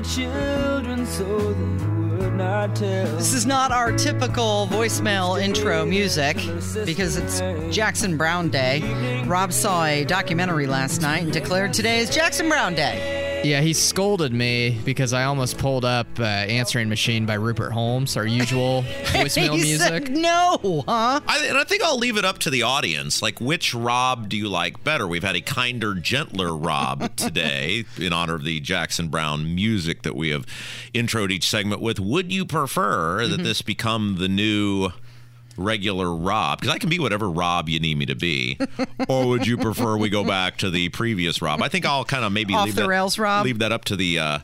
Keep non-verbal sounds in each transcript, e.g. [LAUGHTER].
The children so they would not tell. This is not our typical voicemail intro music because it's Jackson Browne Day. Rob saw a documentary last night and declared today is Jackson Browne Day. Yeah, he scolded me because I almost pulled up uh, Answering Machine by Rupert Holmes, our usual [LAUGHS] voicemail he music. said no, huh? I, and I think I'll leave it up to the audience. Like, which Rob do you like better? We've had a kinder, gentler Rob [LAUGHS] today in honor of the Jackson Browne music that we have introed each segment with. Would you prefer that this become the new regular Rob? Because I can be whatever Rob you need me to be. [LAUGHS] or would you prefer we go back to the previous Rob? I think I'll kind of maybe Off leave the that, rails Rob? Leave that up to the uh,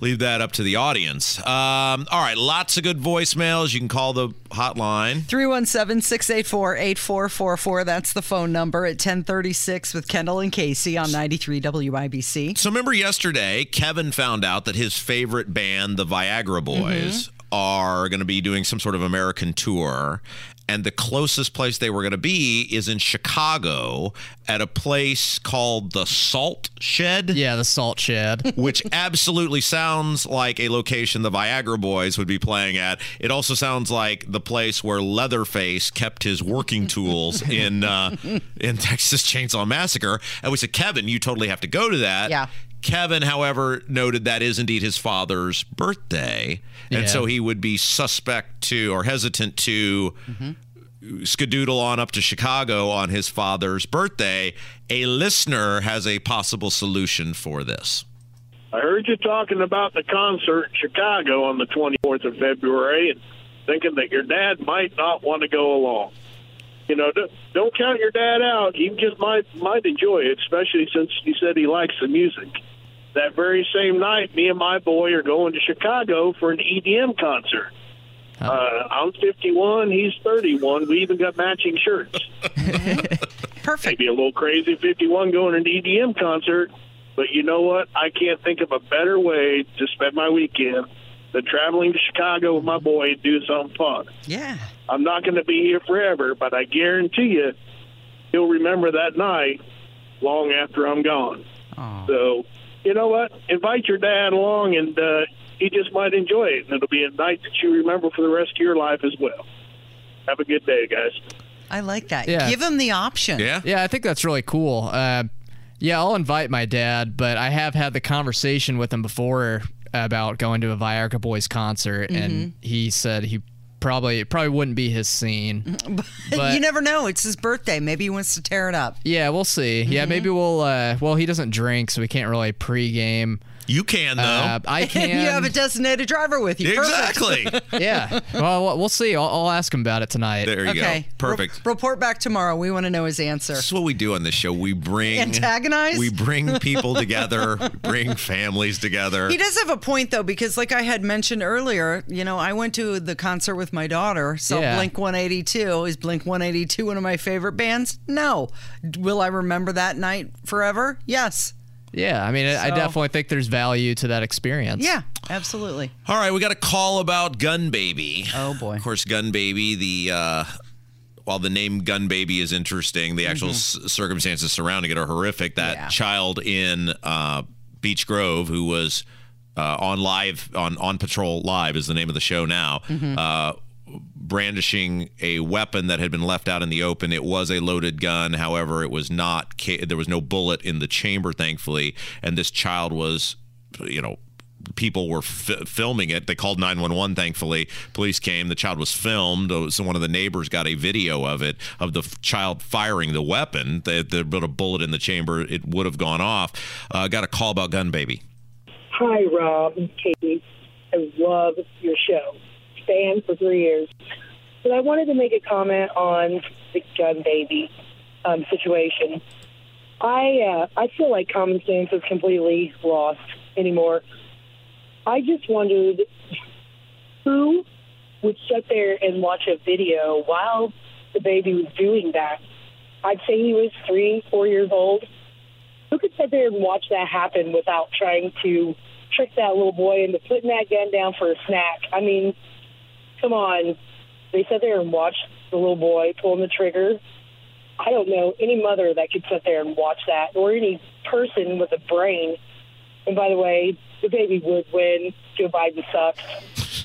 leave that up to the audience. Um, all right, lots of good voicemails. You can call the hotline. 317 684 8444. That's the phone number at 1036 with Kendall and Casey on 93 WIBC. So remember yesterday, Kevin found out that his favorite band, the Viagra Boys, are going to be doing some sort of American tour. And the closest place they were going to be is in Chicago at a place called the Salt Shed. Yeah, the Salt Shed. [LAUGHS] Which absolutely sounds like a location the Viagra Boys would be playing at. It also sounds like the place where Leatherface kept his working tools in uh, in Texas Chainsaw Massacre. And we said, Kevin, you totally have to go to that. Yeah. Kevin, however, noted that is indeed his father's birthday, and Yeah. so he would be suspect to or hesitant to mm-hmm. skadoodle on up to Chicago on his father's birthday. A listener has a possible solution for this. I heard you talking about the concert in Chicago on the 24th of February and thinking that your dad might not want to go along. You know, don't, don't count your dad out. He just might might enjoy it, especially since he said he likes the music. That very same night, me and my boy are going to Chicago for an EDM concert. Uh, I'm 51, he's 31. We even got matching shirts. [LAUGHS] Perfect. Maybe a little crazy 51 going to an EDM concert, but you know what? I can't think of a better way to spend my weekend than traveling to Chicago with my boy and do something fun. Yeah. I'm not going to be here forever, but I guarantee you he'll remember that night long after I'm gone. So, you know what? Invite your dad along, and uh, he just might enjoy it, and it'll be a night that you remember for the rest of your life as well. Have a good day, guys. I like that. Yeah. Give him the option. Yeah. Yeah, I think that's really cool. Uh, yeah, I'll invite my dad, but I have had the conversation with him before about going to a Viagra Boys concert, Mm-hmm. and he said he probably it probably wouldn't be his scene. [LAUGHS] But- you never know. It's his birthday. Maybe he wants to tear it up. Yeah, we'll see. Yeah, Mm-hmm. maybe we'll. Uh, well, he doesn't drink, so we can't really pregame. You can though. Uh, I can. [LAUGHS] And you have a designated driver with you. Exactly. [LAUGHS] yeah. Well, we'll- we'll see. I'll, I'll ask him about it tonight. there you Okay. go. Perfect. Re- report back tomorrow. We want to know his answer. This is what we do on this show. We bring Antagonize? We bring [LAUGHS] people together. we bring families together. He does have a point though, because like I had mentioned earlier, you know, I went to the concert with my daughter. So Yeah. Blink 182 is Blink 182 one of my favorite bands? No. Will I remember that night forever? Yes. Yeah, I mean, I- I definitely think there's value to that experience. Yeah, absolutely. All right, we got a call about Gun Baby. Oh, boy. Of course, Gun Baby. The uh, while the name Gun Baby is interesting, the actual s- circumstances surrounding it are horrific. That Mm-hmm. Yeah. child in uh, Beech Grove who was uh, on live on on patrol live is the name of the show now. Mm-hmm. Brandishing a weapon that had been left out in the open. It was a loaded gun. However, it was not. There was no bullet in the chamber, thankfully. And this child was, you know, people were fi- filming it. They called 911, thankfully. Police came. The child was filmed. Uh, So one of the neighbors got a video of it, of the f- child firing the weapon. There had been a bullet in the chamber. It would have gone off. Uh, got a call about Gun Baby. Hi, Rob and Katie. I love your show. Fan for three years. But I wanted to make a comment on the gun baby um, situation. I uh, I feel like common sense is completely lost anymore. I just wondered who would sit there and watch a video while the baby was doing that. I'd say he was three, four years old. Who could sit there and watch that happen without trying to trick that little boy into putting that gun down for a snack? I mean, come on. They sat there and watched the little boy pulling the trigger. I don't know any mother that could sit there and watch that, or any person with a brain. And by the way, the baby would win. Joe Biden sucks.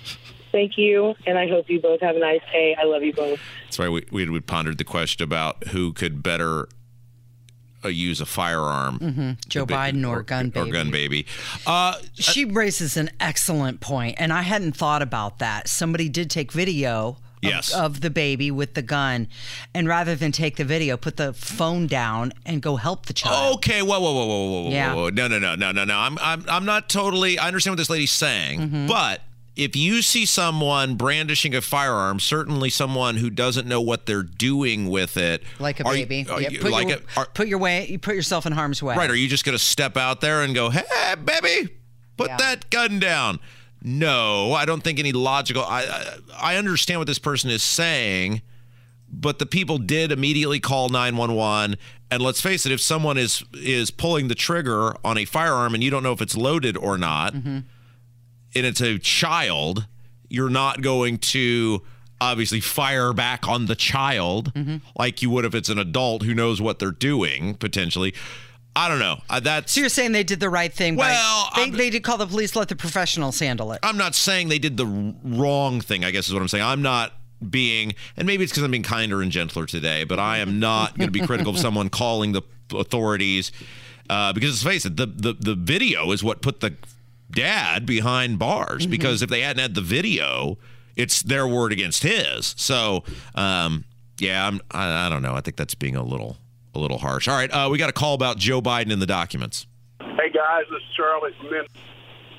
Thank you, and I hope you both have a nice day. I love you both. That's why we, we would pondered the question about who could better use a firearm. Joe ba- Biden or gun Or baby. gun baby. Uh, She raises an excellent point, and I hadn't thought about that. Somebody did take video of, Yes. of the baby with the gun, and rather than take the video, put the phone down and go help the child. Okay, whoa, whoa, whoa, whoa, whoa, whoa, whoa. No, no, no, no, no, no. I'm, I'm, I'm not totally. I understand what this lady's saying, Mm-hmm. but if you see someone brandishing a firearm, certainly someone who doesn't know what they're doing with it, Like a are you- baby. Yeah, you- put, like your, a- are- put your way. You put yourself in harm's way. right? Are you just going to step out there and go, "Hey, baby, put Yeah. that gun down"? No, I don't think any logical. I, I I understand what this person is saying, but the people did immediately call 911 and let's face it if someone is is pulling the trigger on a firearm and you don't know if it's loaded or not mm-hmm. And it's a child you're not going to obviously fire back on the child like you would if it's an adult who knows what they're doing potentially i don't know uh, that's So you're saying they did the right thing? Well, by, they, they did call the police. Let the professionals handle it. I'm not saying they did the wrong thing, I guess is what I'm saying. I'm not being, and maybe it's because I'm being kinder and gentler today, but I am not going to be critical of [LAUGHS] someone calling the authorities uh, because let's face it, the, the, the video is what put the dad behind bars because if they hadn't had the video, it's their word against his. So, um, yeah, I'm, I, I don't know. I think that's being a little, a little harsh. All right. Uh, we got a call about Joe Biden in the documents. Hey guys, this is Charlie from Min.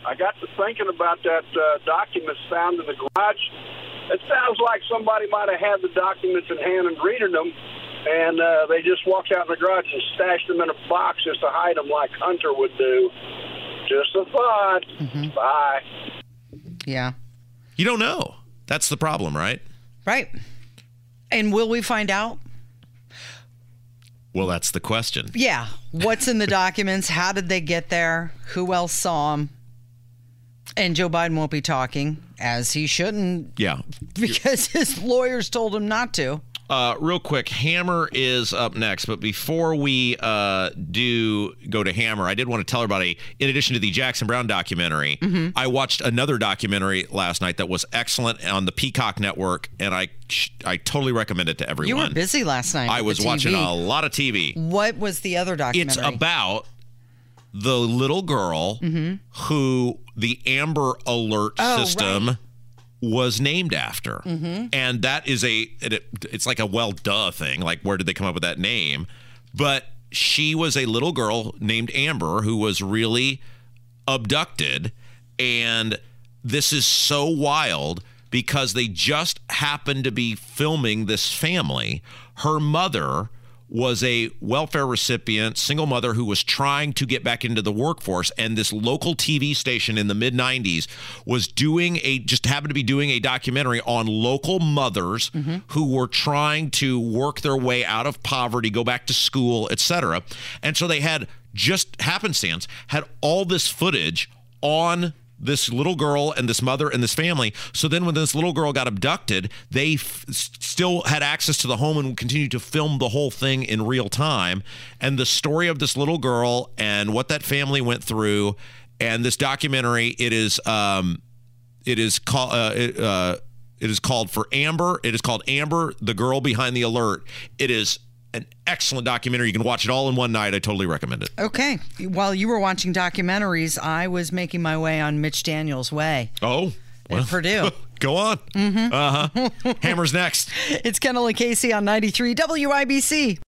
I got to thinking about that uh, documents found in the garage. It sounds like somebody might have had the documents in hand and reading them, and uh, they just walked out in the garage and stashed them in a box just to hide them like Hunter would do. Just a thought. Mm-hmm. Bye. Yeah. You don't know. That's the problem, right? Right. And will we find out? Well, that's the question. Yeah. What's in the documents? How did they get there? Who else saw them? And Joe Biden won't be talking, as he shouldn't, Yeah. because his lawyers told him not to. Uh, real quick, Hammer is up next, but before we uh, do go to Hammer, I did want to tell everybody. In addition to the Jackson Browne documentary, I watched another documentary last night that was excellent on the Peacock Network, and I I totally recommend it to everyone. You were busy last night. I was watching a lot of TV. What was the other documentary? It's about the little girl who the Amber Alert Mm-hmm. Oh, system was named after, Mm-hmm. and that is a it, it's like a well duh thing. Like where did they come up with that name? But she was a little girl named Amber who was really abducted, and this is so wild because they just happened to be filming this family. Her mother was a welfare recipient, single mother who was trying to get back into the workforce. And this local TV station in the mid 90s was doing a, just happened to be doing a documentary on local mothers mm-hmm. who were trying to work their way out of poverty, go back to school, etc. And so they had just happenstance, had all this footage on this little girl and this mother and this family. So then, when this little girl got abducted, they f- still had access to the home and continued to film the whole thing in real time. And the story of this little girl and what that family went through, and this documentary, it is, um, it is called, uh, it, uh, it is called for Amber. It is called Amber, the girl behind the alert. It is an excellent documentary. You can watch it all in one night. I totally recommend it. Okay. While you were watching documentaries, I was making my way on Mitch Daniels' way Oh, at Purdue. [LAUGHS] Go on. Uh huh. Hammer's next. [LAUGHS] it's Kendall and Casey on 93 WIBC.